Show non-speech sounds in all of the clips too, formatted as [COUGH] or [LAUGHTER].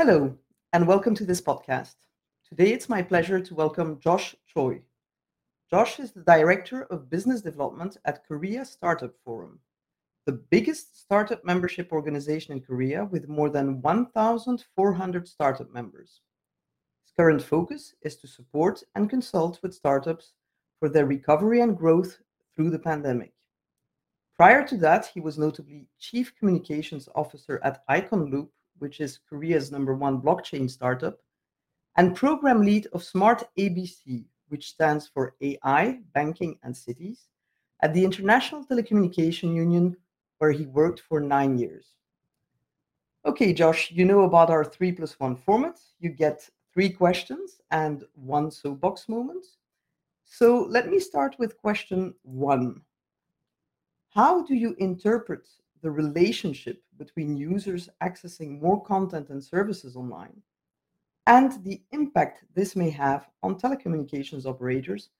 Hello, and welcome to this podcast. Today it's my pleasure to welcome Josh Choi. Josh is the Director of Business Development at Korea Startup Forum, the biggest startup membership organization in Korea with more than 1,400 startup members. His current focus is to support and consult with startups for their recovery and growth through the pandemic. Prior to that, he was notably Chief Communications Officer at ICONLOOP, which is Korea's number one blockchain startup, and Program Lead of Smart ABC, which stands for AI, Banking and Cities, at the International Telecommunication Union, where he worked for nine years. Okay, Josh, you know about our three plus one format. You get three questions and one soapbox moment. So let me start with question one. How do you interpret the relationship between users accessing more content and services online and the impact this may have on telecommunications operators?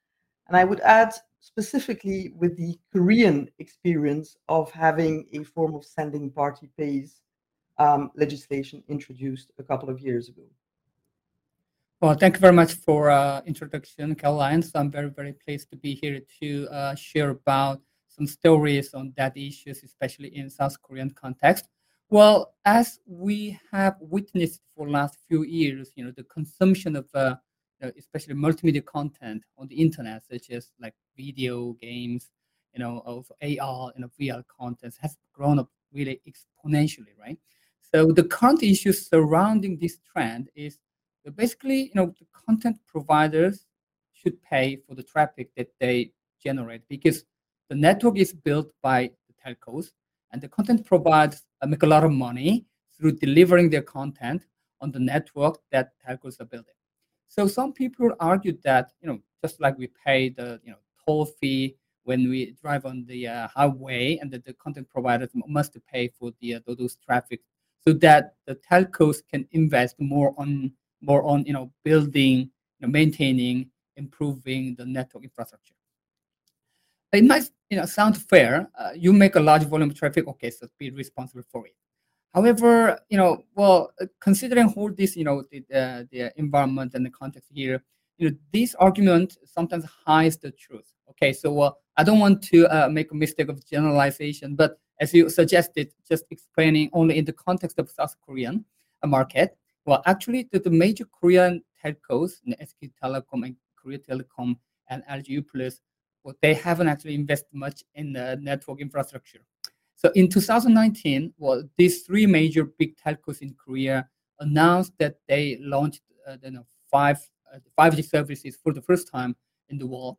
And I would add specifically with the Korean experience of having a form of sending party pays um, legislation introduced a couple of years ago. Well, thank you very much for uh, introduction, Caroline. So I'm very, very pleased to be here to uh, share about some stories on that issues, especially in South Korean context. Well, as we have witnessed for last few years, you know, the consumption of uh, especially multimedia content on the internet, such as like video games, you know, also AR and VR content has grown up really exponentially, right? So the current issue surrounding this trend is basically, you know, the content providers should pay for the traffic that they generate because the network is built by the telcos, and the content providers make a lot of money through delivering their content on the network that telcos are building. So some people argued that you know just like we pay the you know toll fee when we drive on the uh, highway, and that the content providers must pay for the uh, those traffic, so that the telcos can invest more on more on you know building, you know, maintaining, improving the network infrastructure it might you know sound fair. Uh, you make a large volume of traffic, okay, so be responsible for it. However, you know, well, uh, considering all this, you know, the, uh, the environment and the context here, you know, this argument sometimes hides the truth. Okay, so uh, I don't want to uh, make a mistake of generalization, but as you suggested, just explaining only in the context of South Korean uh, market, well, actually, the, the major Korean telcos, SK Telecom and Korea Telecom and LG well, they haven't actually invested much in the network infrastructure. So in 2019, well, these three major big telcos in Korea announced that they launched uh, you know, five uh, 5G services for the first time in the world,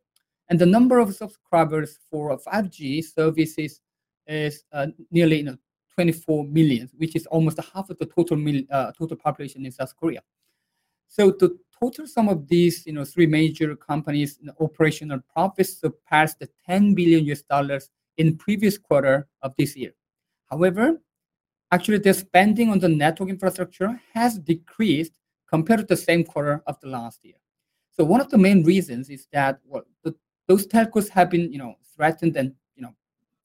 and the number of subscribers for 5G services is uh, nearly you know 24 million, which is almost half of the total mil, uh, total population in South Korea. So the total sum of these, you know, three major companies' operational profits surpassed the 10 billion US dollars in previous quarter of this year. However, actually their spending on the network infrastructure has decreased compared to the same quarter of the last year. So one of the main reasons is that well, the, those telcos have been, you know, threatened and you know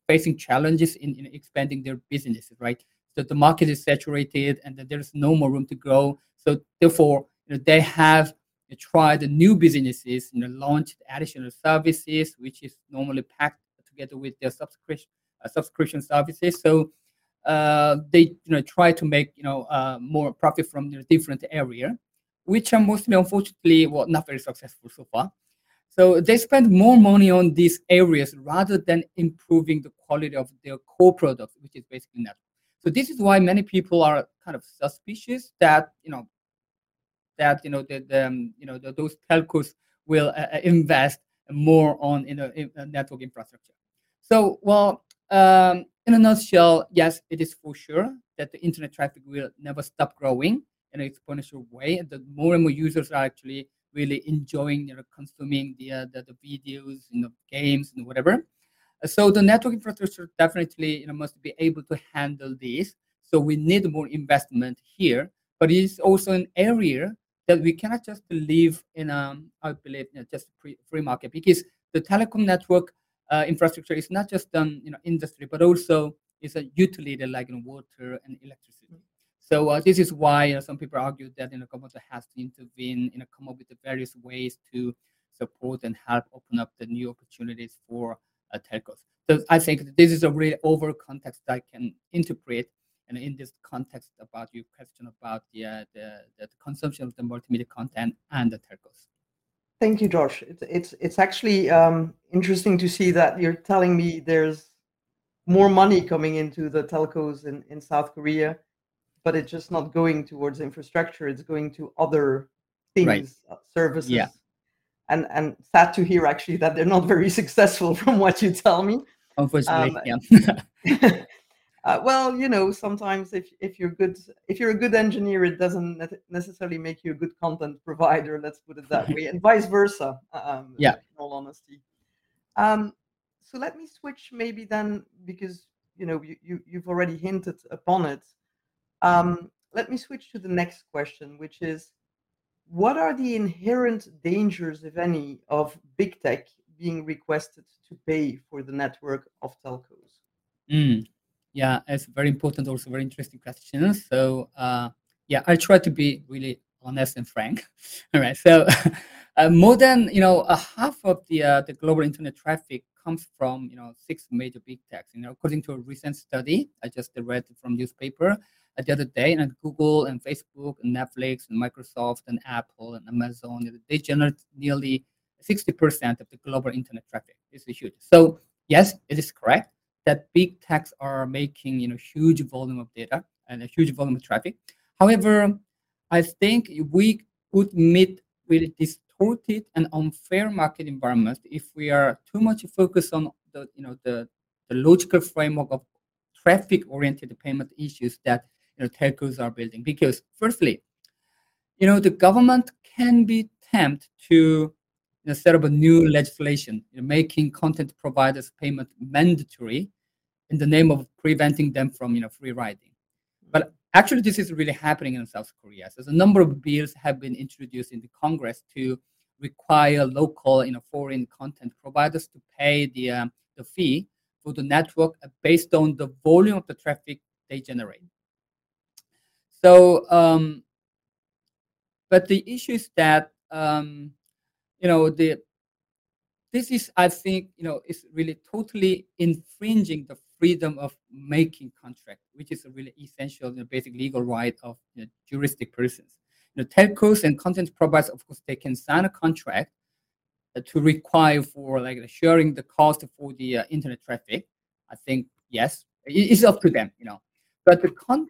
facing challenges in, in expanding their businesses, right? So the market is saturated and that there is no more room to grow. So therefore, you know, they have tried new businesses, you know, launched additional services, which is normally packed together with their subscription uh, subscription services. So uh, they you know try to make you know uh, more profit from the different area, which are mostly unfortunately well not very successful so far. So they spend more money on these areas rather than improving the quality of their core product, which is basically network. So this is why many people are kind of suspicious that you know that you know the, the um, you know the, those telcos will uh, uh invest more on you know in, uh, network infrastructure. So well, um, in a nutshell, yes, it is for sure that the internet traffic will never stop growing in an exponential way. The more and more users are actually really enjoying you know consuming the uh, the, the videos you know games and whatever. So the network infrastructure definitely you know must be able to handle this. So we need more investment here, but it is also an area that we cannot just live in a, I believe, you know, just free, free market because the telecom network uh, infrastructure is not just um, you know industry, but also is a utility like you know, water and electricity. So uh, this is why uh, some people argue that you know, government has to intervene, you know, come up with the various ways to support and help open up the new opportunities for uh, telcos. So I think this is a really over context I can interpret, and in this context about your question about the, uh, the, the consumption of the multimedia content and the telcos. Thank you, Josh. It's it's it's actually um, interesting to see that you're telling me there's more money coming into the telcos in, in South Korea, but it's just not going towards infrastructure. It's going to other things, right. uh, services. Yeah. And and sad to hear actually that they're not very [LAUGHS] successful from what you tell me. Unfortunately, um, yeah. [LAUGHS] [LAUGHS] uh, well, you know, sometimes if if you're good, if you're a good engineer, it doesn't necessarily make you a good content provider. Let's put it that [LAUGHS] way, and vice versa. Um, yeah. In all honesty. Um, so let me switch maybe then because you know you, you you've already hinted upon it. Um, let me switch to the next question, which is, what are the inherent dangers, if any, of big tech being requested to pay for the network of telcos? Mm, yeah, it's very important, also very interesting question. So, uh, yeah, I try to be really honest and frank. [LAUGHS] All right. So, [LAUGHS] uh, more than you know, uh, half of the uh, the global internet traffic comes from you know six major big techs. You know, according to a recent study I just read from newspaper uh, the other day, and Google and Facebook and Netflix and Microsoft and Apple and Amazon they generate nearly 60% of the global internet traffic. It's huge. So yes, it is correct that big techs are making you know huge volume of data and a huge volume of traffic. However, I think we would meet really distorted and unfair market environment if we are too much focused on the you know the, the logical framework of traffic oriented payment issues that you know telcos are building. Because firstly, you know the government can be tempted to you know, set up a new legislation you know, making content providers payment mandatory in the name of preventing them from you know free riding. But actually, this is really happening in South Korea. So a number of bills have been introduced in the Congress to require local you know foreign content providers to pay the um, the fee for the network based on the volume of the traffic they generate. So, um, but the issue is that um, you know the this is i think you know is really totally infringing the freedom of making contract which is a really essential you know, basic legal right of you know, juristic persons. You know telcos and content providers of course they can sign a contract uh, to require for like sharing the cost for the uh, internet traffic. I think yes it's up to them you know. But the con-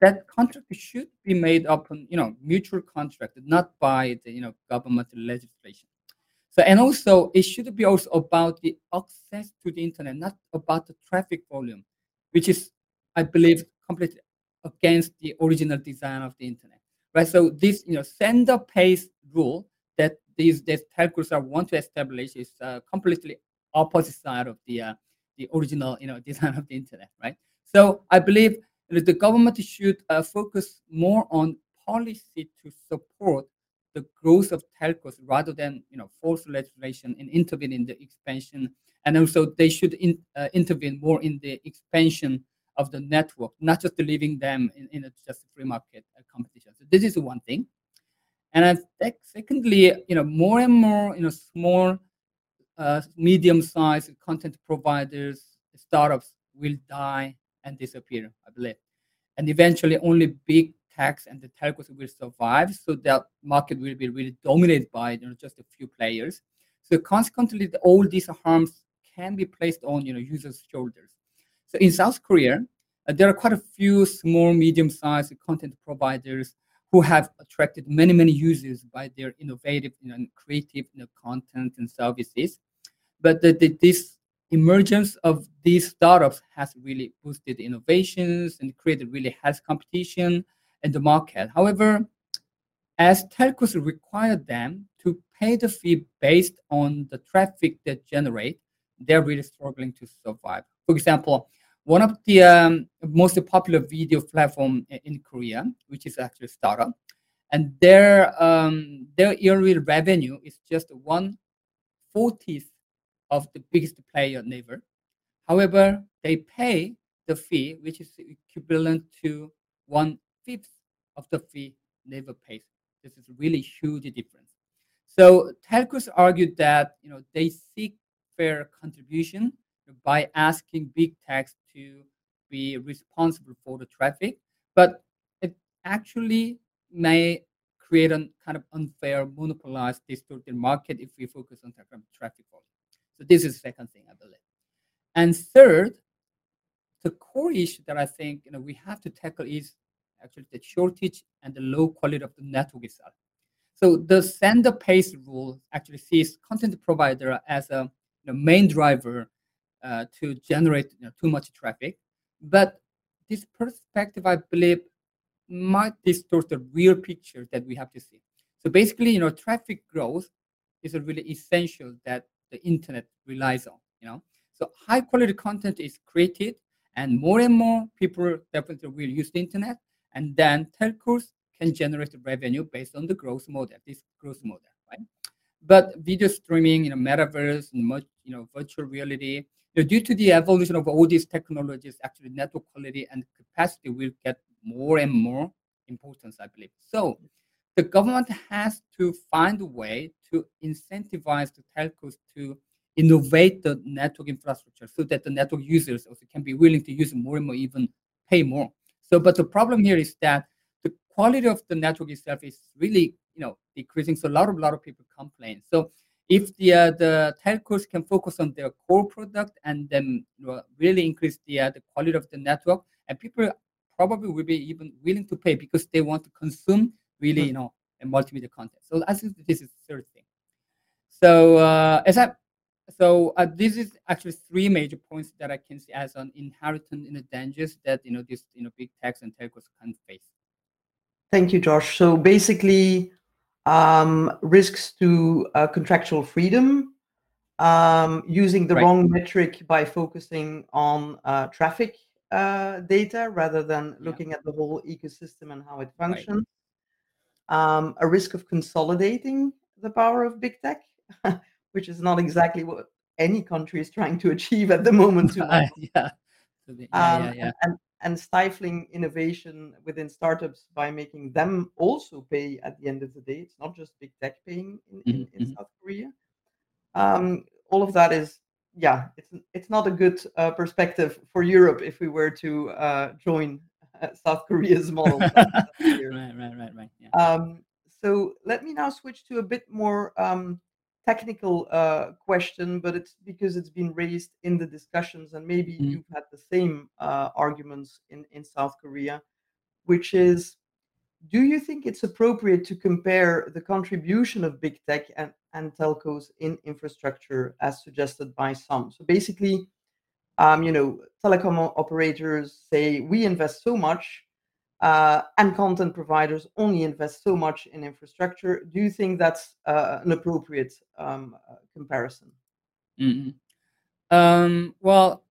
that contract should be made up on you know mutual contract, not by the you know government legislation. So and also it should be also about the access to the internet, not about the traffic volume, which is I believe completely against the original design of the internet. Right. So this you know sender pays rule that these these telcos are want to establish is uh, completely opposite side of the uh, the original you know [LAUGHS] design of the internet. Right. So I believe the government should uh, focus more on policy to support the growth of telcos rather than you know force legislation and intervene in the expansion and also they should in, uh, intervene more in the expansion of the network not just leaving them in, in a just free market uh, competition. So this is one thing. And I think secondly you know more and more you know small uh, medium sized content providers startups will die and disappear, I believe. And eventually, only big techs and the telcos will survive. So that market will be really dominated by you know, just a few players. So consequently, all these harms can be placed on you know users' shoulders. So in South Korea, uh, there are quite a few small, medium-sized content providers who have attracted many, many users by their innovative you know, and creative you know, content and services. But the, the, this emergence of these startups has really boosted innovations and created really healthy competition in the market. However, as telcos require them to pay the fee based on the traffic they generate, they're really struggling to survive. For example, one of the um, most popular video platform in Korea, which is actually startup, and their um, their yearly revenue is just one fortieth of the biggest player Naver. However, they pay the fee, which is equivalent to one fifth of the fee Naver pays. This is really huge difference. So telcos argued that you know they seek fair contribution by asking big techs to be responsible for the traffic, but it actually may create a kind of unfair, monopolized, distorted market if we focus on traffic volume. So this is the second thing I believe. And third, the core issue that I think you know we have to tackle is actually the shortage and the low quality of the network itself. So the sender pays rule actually sees content provider as a you know, main driver uh, to generate you know, too much traffic. But this perspective, I believe, might distort the real picture that we have to see. So basically, you know, traffic growth is really essential that the internet relies on. You know, so high quality content is created, and more and more people definitely will use the internet, and then telcos can generate revenue based on the growth model, this growth model, right? But video streaming, you know, metaverse, and much, you know, virtual reality, you know, due to the evolution of all these technologies, actually network quality and capacity will get more and more importance, I believe. So the government has to find a way to incentivize the telcos to innovate the network infrastructure so that the network users also can be willing to use more and more, even pay more. So, but the problem here is that the quality of the network itself is really, you know, decreasing. So a lot of lot of people complain. So if the uh, the telcos can focus on their core product and then really increase the uh, the quality of the network, and people probably will be even willing to pay because they want to consume really, mm-hmm. you know, a multimedia content. So I think this is the third thing. So uh, as I so uh, this is actually three major points that I can see as an inherent in the dangers that you know this you know big techs and telcos can face. Thank you, Josh. So basically, um, risks to uh, contractual freedom, um, using the right. wrong metric by focusing on uh, traffic uh, data rather than looking yeah. at the whole ecosystem and how it functions. Right. Um, a risk of consolidating the power of big tech, [LAUGHS] which is not exactly what any country is trying to achieve at the moment. [LAUGHS] yeah. yeah, yeah, yeah. And, and stifling innovation within startups by making them also pay at the end of the day. It's not just big tech paying in, in, mm-hmm. in mm-hmm. South Korea. Um, all of that is yeah, it's it's not a good uh, perspective for Europe if we were to uh, join uh, [LAUGHS] South Korea's [LAUGHS] model. right, right, right, right. Yeah. Um, so let me now switch to a bit more um, technical uh, question, but it's because it's been raised in the discussions, and maybe mm. you've had the same uh, arguments in in South Korea, which is do you think it's appropriate to compare the contribution of big tech and, and telcos in infrastructure as suggested by some? So basically, um, you know, telecom operators say we invest so much, uh, and content providers only invest so much in infrastructure. Do you think that's uh, an appropriate um, uh, comparison? Mm-hmm. Um, well,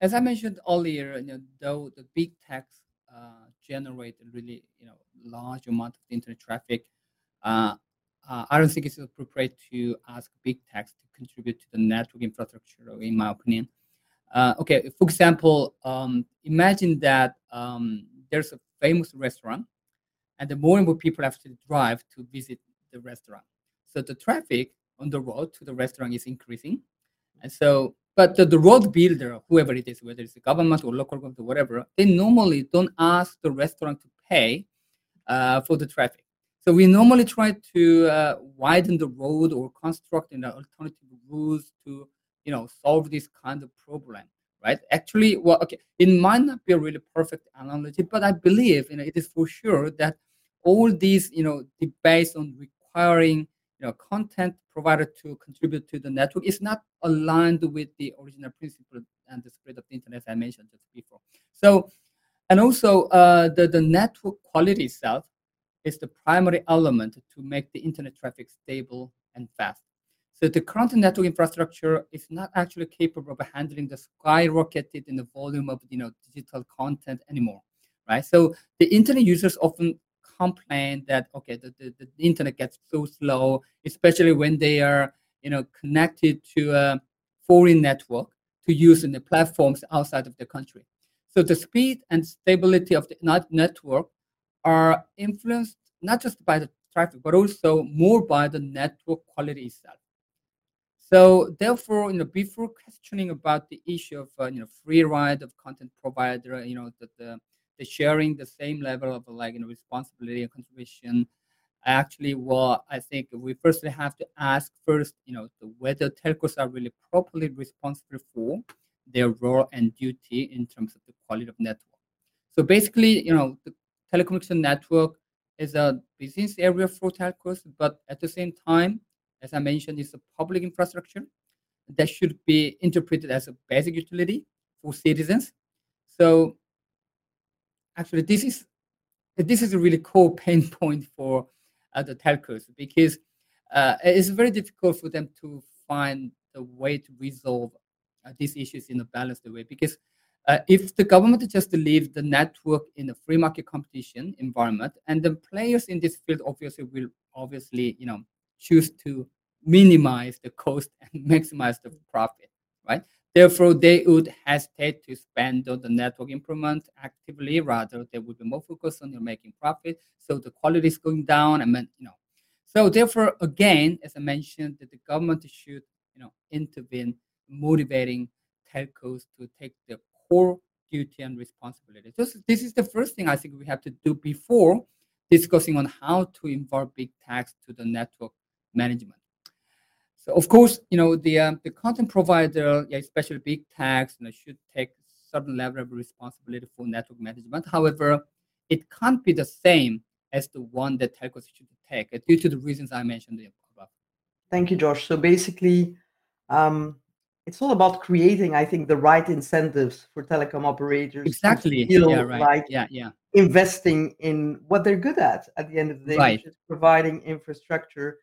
as I mentioned earlier, you know, though the big techs uh, generate really you know large amount of internet traffic, uh, uh, I don't think it's appropriate to ask big techs to contribute to the network infrastructure, in my opinion. Uh, okay, for example, um, imagine that um, there's a famous restaurant, and the more and more people have to drive to visit the restaurant. So the traffic on the road to the restaurant is increasing, and so but the, the road builder, whoever it is, whether it's the government or local government or whatever, they normally don't ask the restaurant to pay uh, for the traffic. So we normally try to uh, widen the road or construct an alternative routes to, you know, solve this kind of problem, right? Actually, well, okay, it might not be a really perfect analogy, but I believe, you know, it is for sure that all these, you know, debates on requiring you know, content provider to contribute to the network is not aligned with the original principle and the spirit of the internet I mentioned just before. So, and also uh, the, the network quality itself is the primary element to make the internet traffic stable and fast. So the current network infrastructure is not actually capable of handling the skyrocketed in the volume of you know digital content anymore, right? So the internet users often complain that okay the, the, the internet gets so slow especially when they are you know connected to a foreign network to use in the platforms outside of the country so the speed and stability of the network are influenced not just by the traffic, but also more by the network quality itself. So therefore, you know, before questioning about the issue of uh, you know free ride of content provider, you know, the, the, the sharing the same level of like you know responsibility and contribution, I actually, well, I think we firstly have to ask first, you know, the, whether telcos are really properly responsible for their role and duty in terms of the quality of network. So basically, you know, the telecommunication network is a business area for telcos, but at the same time, as I mentioned, it's a public infrastructure that should be interpreted as a basic utility for citizens. So actually, this is this is a really core [LAUGHS] pain point for uh, the telcos because uh, it's very difficult for them to find a way to resolve uh, these issues in a balanced way because uh, if the government just leaves the network in a free market competition environment and the players in this field obviously will obviously you know choose to minimize the cost [LAUGHS] and maximize the profit, right? Therefore, they would hesitate to spend on the network improvement actively. Rather, they would be more focused on making profit. So the quality is going down, and you know. So therefore, again, as I mentioned, that the government should you know intervene, motivating telcos to take the core duty and responsibility. This, this is the first thing I think we have to do before discussing on how to involve big techs to the network management. So of course, you know the um, the content provider, yeah, especially big techs, you know, should take certain level of responsibility for network management. However, it can't be the same as the one that telcos should take uh, due to the reasons I mentioned above. Thank you, Josh. So basically, um, it's all about creating, I think, the right incentives for telecom operators. Exactly. yeah, right. Like yeah, yeah. Investing in what they're good at at the end of the day, right. which is providing infrastructure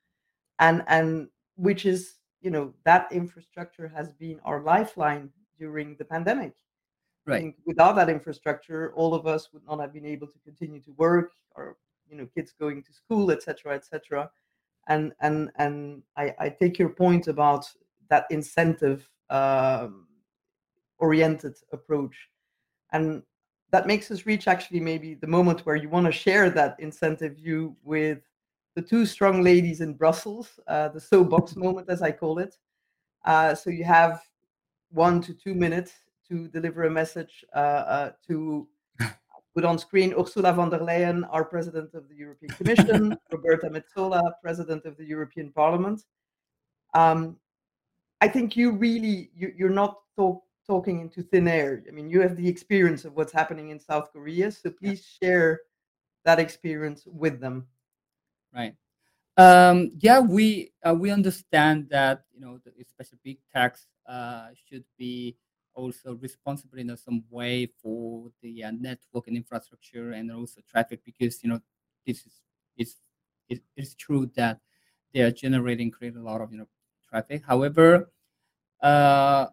and and which is you know that infrastructure has been our lifeline during the pandemic. Right. without that infrastructure all of us would not have been able to continue to work or you know kids going to school etc etc and and and I, I take your point about that incentive um, oriented approach. And that makes us reach actually maybe the moment where you want to share that incentive view with the two strong ladies in Brussels, uh, the soapbox [LAUGHS] moment, as I call it. Uh, so you have one to two minutes to deliver a message uh, uh to [LAUGHS] put on screen Ursula von der Leyen, our president of the European Commission, [LAUGHS] Roberta Metsola, president of the European Parliament. Um, I think you really you, are not talk, talking into thin air. I mean, you have the experience of what's happening in South Korea, so please share that experience with them right? Um, yeah, we uh, we understand that you know, the, especially big techs uh, should be also responsible in some way for the uh, network and infrastructure and also traffic because you know this is it's it, it's true that they are generating create a lot of you know traffic. However, uh,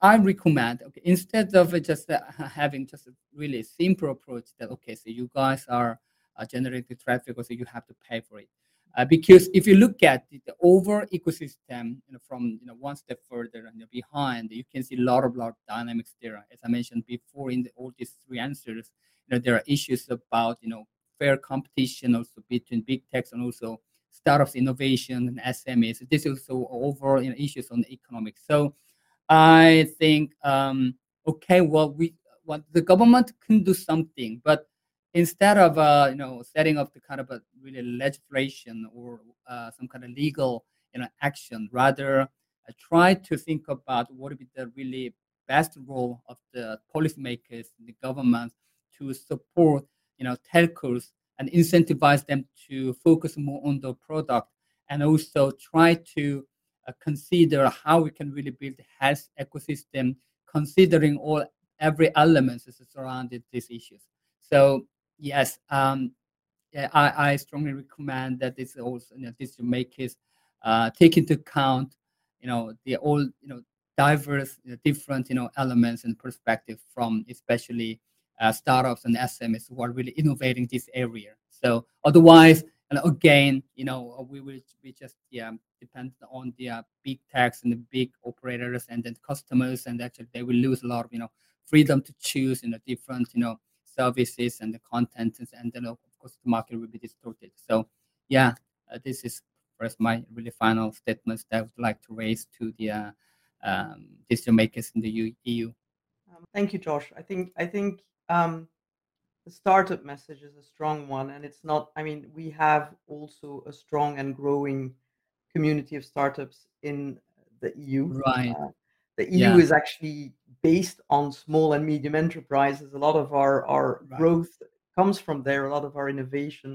I recommend okay instead of just uh, having just a really simple approach that okay so you guys are uh, generating traffic, so you have to pay for it. Uh, because if you look at the, the over ecosystem you know, from you know one step further and behind, you can see a lot of lot of dynamics there. As I mentioned before, in the, all these three answers, you know there are issues about you know fair competition also between big techs and also startups, innovation, and SMEs. This is also overall you know, issues on the economics. So I think um, okay, well we what the government can do something, but instead of uh, you know setting up the kind of a really legislation or uh, some kind of legal you know action, rather uh, try to think about what would be the really best role of the policymakers, the government, to support you know telcos and incentivize them to focus more on the product and also try to uh, consider how we can really build health ecosystem considering all every elements that surrounded these issues. So yes, um, I, I strongly recommend that this also you know, decision makers uh, take into account, you know, the all you know diverse, you know, different you know elements and perspective from especially uh, startups and SMEs who are really innovating this area. So otherwise, and again, you know, we will be just yeah depend on the uh, big techs and the big operators and then customers, and actually they will lose a lot of you know freedom to choose in you know, a different you know services and the content and then of course the market will be distorted. So yeah, uh, this is first my really final statements that I would like to raise to the uh, um, decision makers in the EU. Um, thank you, Josh. I think I think um, the startup message is a strong one, and it's not. I mean, we have also a strong and growing community of startups in the EU. Right. Uh, the EU Yeah. is actually based on small and medium enterprises. A lot of our our Right. growth comes from there. A lot of our innovation.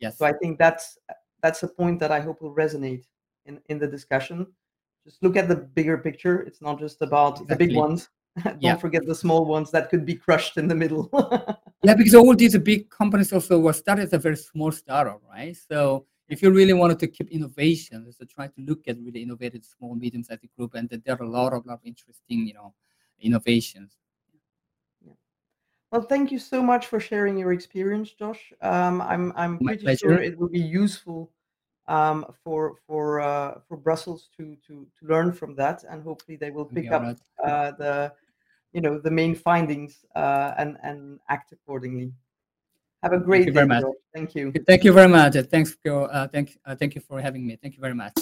Yes. So I think that's that's a point that I hope will resonate in in the discussion. Just look at the bigger picture. It's not just about the big Exactly. ones. [LAUGHS] Don't Yeah. forget the small ones that could be crushed in the middle. [LAUGHS] Yeah, because all these big companies also were started as a very small startup, right? So if you really wanted to keep innovation, so try to look at really innovative small, medium-sized group, and that there are a lot of, lot of interesting, you know, innovations. well, thank you so much for sharing your experience, Josh. Um, I'm I'm My pretty sure it will be useful um, for for uh, for Brussels to to to learn from that, and hopefully they will pick up right. uh, the you know the main findings uh, and and act accordingly. Have a great thank you very much. Thank you. Thank you very much. Thanks for uh, thank uh, thank you for having me. Thank you very much.